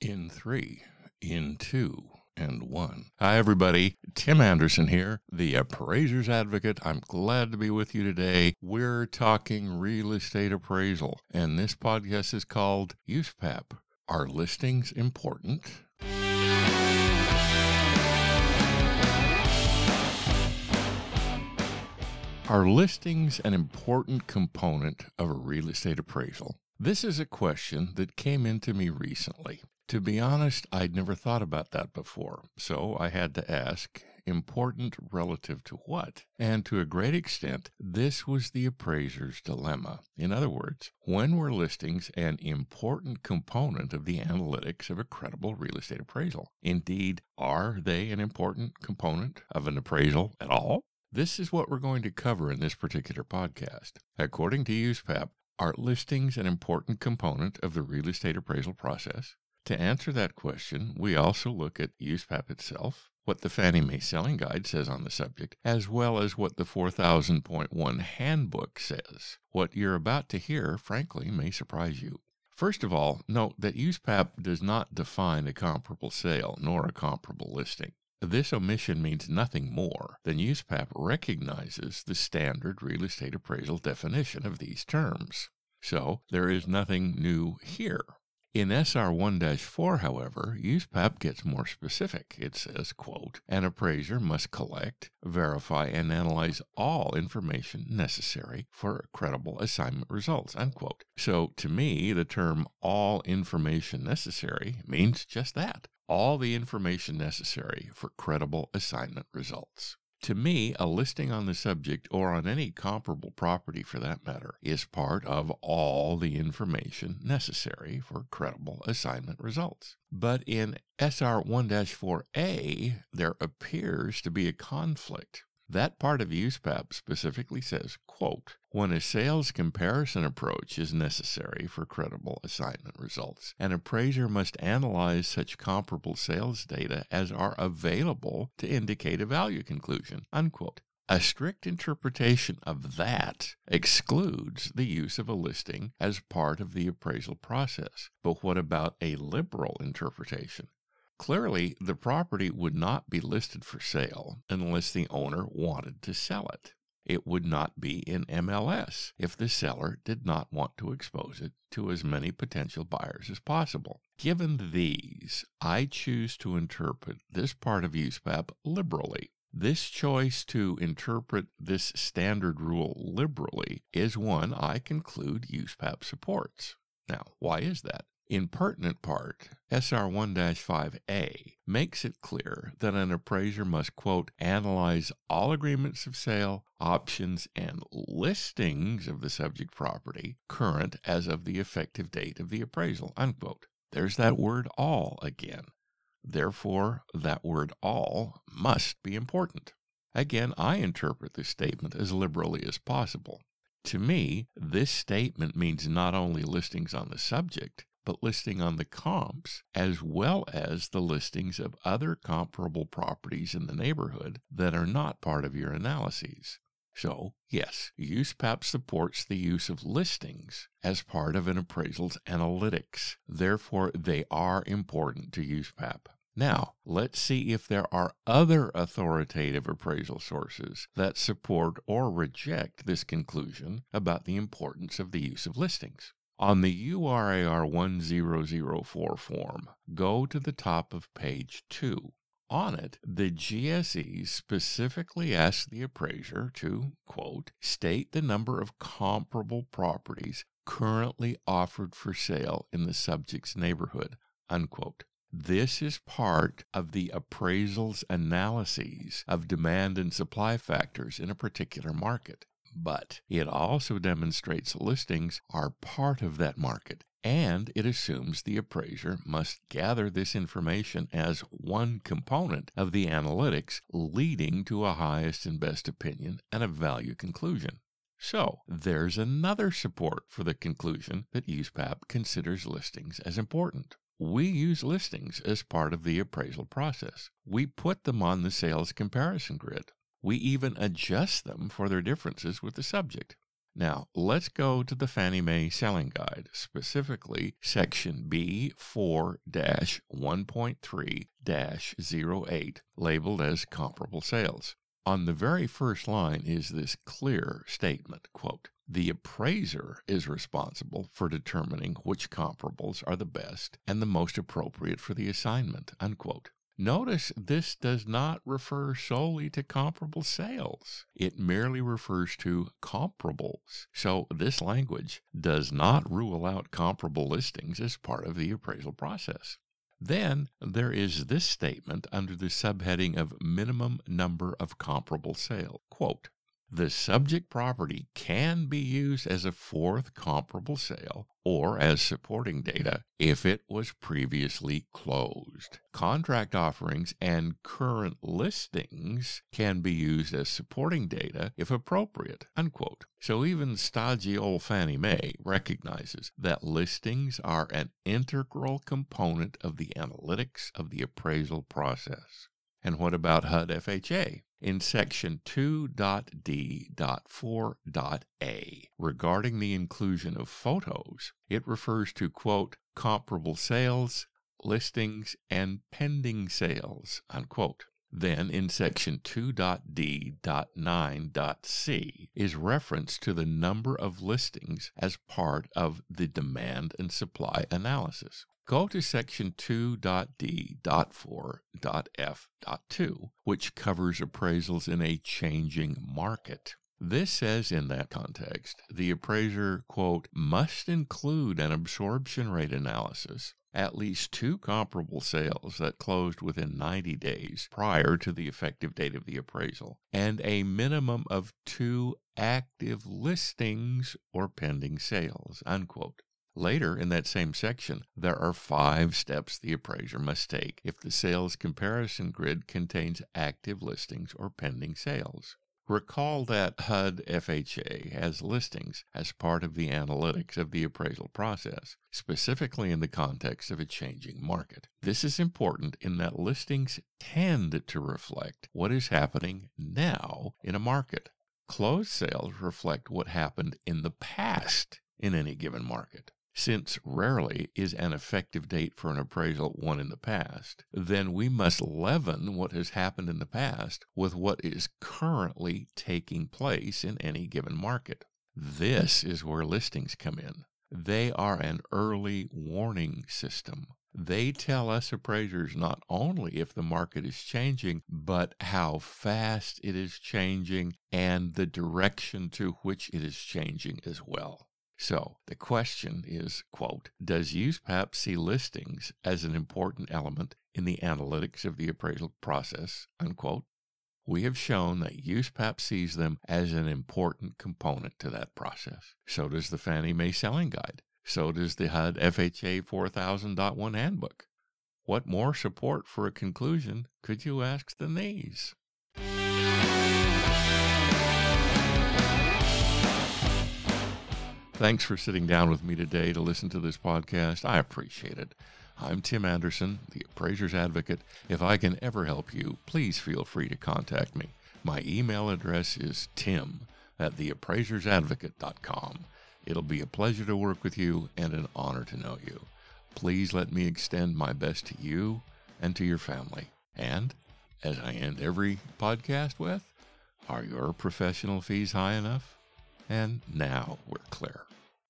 in three, in two, and one. Hi, everybody. Tim Anderson here, the appraiser's advocate. I'm glad to be with you today. We're talking real estate appraisal, and this podcast is called USPAP. Are listings important? Are listings an important component of a real estate appraisal? This is a question that came into me recently. To be honest, I'd never thought about that before, so I had to ask, important relative to what? And to a great extent, this was the appraiser's dilemma. In other words, when were listings an important component of the analytics of a credible real estate appraisal? Indeed, are they an important component of an appraisal at all? This is what we're going to cover in this particular podcast. According to USPAP, are listings an important component of the real estate appraisal process? To answer that question, we also look at USPAP itself, what the Fannie Mae Selling Guide says on the subject, as well as what the 4000.1 Handbook says. What you're about to hear, frankly, may surprise you. First of all, note that USPAP does not define a comparable sale nor a comparable listing. This omission means nothing more than USPAP recognizes the standard real estate appraisal definition of these terms. So there is nothing new here. In SR 1 4, however, USPAP gets more specific. It says, quote, an appraiser must collect, verify, and analyze all information necessary for credible assignment results, unquote. So to me, the term all information necessary means just that all the information necessary for credible assignment results. To me, a listing on the subject, or on any comparable property for that matter, is part of all the information necessary for credible assignment results. But in SR 1 4A, there appears to be a conflict that part of USPAP specifically says, quote, when a sales comparison approach is necessary for credible assignment results, an appraiser must analyze such comparable sales data as are available to indicate a value conclusion, unquote. A strict interpretation of that excludes the use of a listing as part of the appraisal process. But what about a liberal interpretation? Clearly, the property would not be listed for sale unless the owner wanted to sell it. It would not be in MLS if the seller did not want to expose it to as many potential buyers as possible. Given these, I choose to interpret this part of USPAP liberally. This choice to interpret this standard rule liberally is one I conclude USPAP supports. Now, why is that? In pertinent part, SR 1 5A makes it clear that an appraiser must, quote, analyze all agreements of sale, options, and listings of the subject property current as of the effective date of the appraisal, unquote. There's that word all again. Therefore, that word all must be important. Again, I interpret this statement as liberally as possible. To me, this statement means not only listings on the subject, but listing on the comps, as well as the listings of other comparable properties in the neighborhood that are not part of your analyses. So, yes, USPAP supports the use of listings as part of an appraisal's analytics. Therefore, they are important to USPAP. Now, let's see if there are other authoritative appraisal sources that support or reject this conclusion about the importance of the use of listings. On the URAR 1004 form, go to the top of page 2. On it, the GSE specifically asks the appraiser to, quote, state the number of comparable properties currently offered for sale in the subject's neighborhood, unquote. This is part of the appraisal's analyses of demand and supply factors in a particular market but it also demonstrates listings are part of that market. And it assumes the appraiser must gather this information as one component of the analytics, leading to a highest and best opinion and a value conclusion. So, there's another support for the conclusion that USPAP considers listings as important. We use listings as part of the appraisal process. We put them on the sales comparison grid. We even adjust them for their differences with the subject. Now, let's go to the Fannie Mae Selling Guide, specifically Section B4 1.3 08, labeled as Comparable Sales. On the very first line is this clear statement quote, The appraiser is responsible for determining which comparables are the best and the most appropriate for the assignment. Unquote. Notice this does not refer solely to comparable sales. It merely refers to comparables. So this language does not rule out comparable listings as part of the appraisal process. Then there is this statement under the subheading of minimum number of comparable sales. Quote, the subject property can be used as a fourth comparable sale or as supporting data if it was previously closed. Contract offerings and current listings can be used as supporting data if appropriate. Unquote. So even stodgy old Fannie Mae recognizes that listings are an integral component of the analytics of the appraisal process. And what about HUD FHA? In section 2.d.4.a regarding the inclusion of photos, it refers to, quote, comparable sales, listings, and pending sales, unquote. Then in section 2.d.9.c is reference to the number of listings as part of the demand and supply analysis. Go to section 2.d.4.f.2, which covers appraisals in a changing market. This says in that context, the appraiser, quote, must include an absorption rate analysis, at least two comparable sales that closed within 90 days prior to the effective date of the appraisal, and a minimum of two active listings or pending sales, unquote. Later in that same section, there are five steps the appraiser must take if the sales comparison grid contains active listings or pending sales. Recall that HUD FHA has listings as part of the analytics of the appraisal process, specifically in the context of a changing market. This is important in that listings tend to reflect what is happening now in a market. Closed sales reflect what happened in the past in any given market. Since rarely is an effective date for an appraisal one in the past, then we must leaven what has happened in the past with what is currently taking place in any given market. This is where listings come in. They are an early warning system. They tell us appraisers not only if the market is changing, but how fast it is changing and the direction to which it is changing as well. So the question is, quote, does USPAP see listings as an important element in the analytics of the appraisal process, unquote? We have shown that USPAP sees them as an important component to that process. So does the Fannie Mae Selling Guide. So does the HUD FHA 4000.1 Handbook. What more support for a conclusion could you ask than these? Thanks for sitting down with me today to listen to this podcast. I appreciate it. I'm Tim Anderson, the appraiser's advocate. If I can ever help you, please feel free to contact me. My email address is tim at theappraisersadvocate.com. It'll be a pleasure to work with you and an honor to know you. Please let me extend my best to you and to your family. And, as I end every podcast with, are your professional fees high enough? And now we're clear.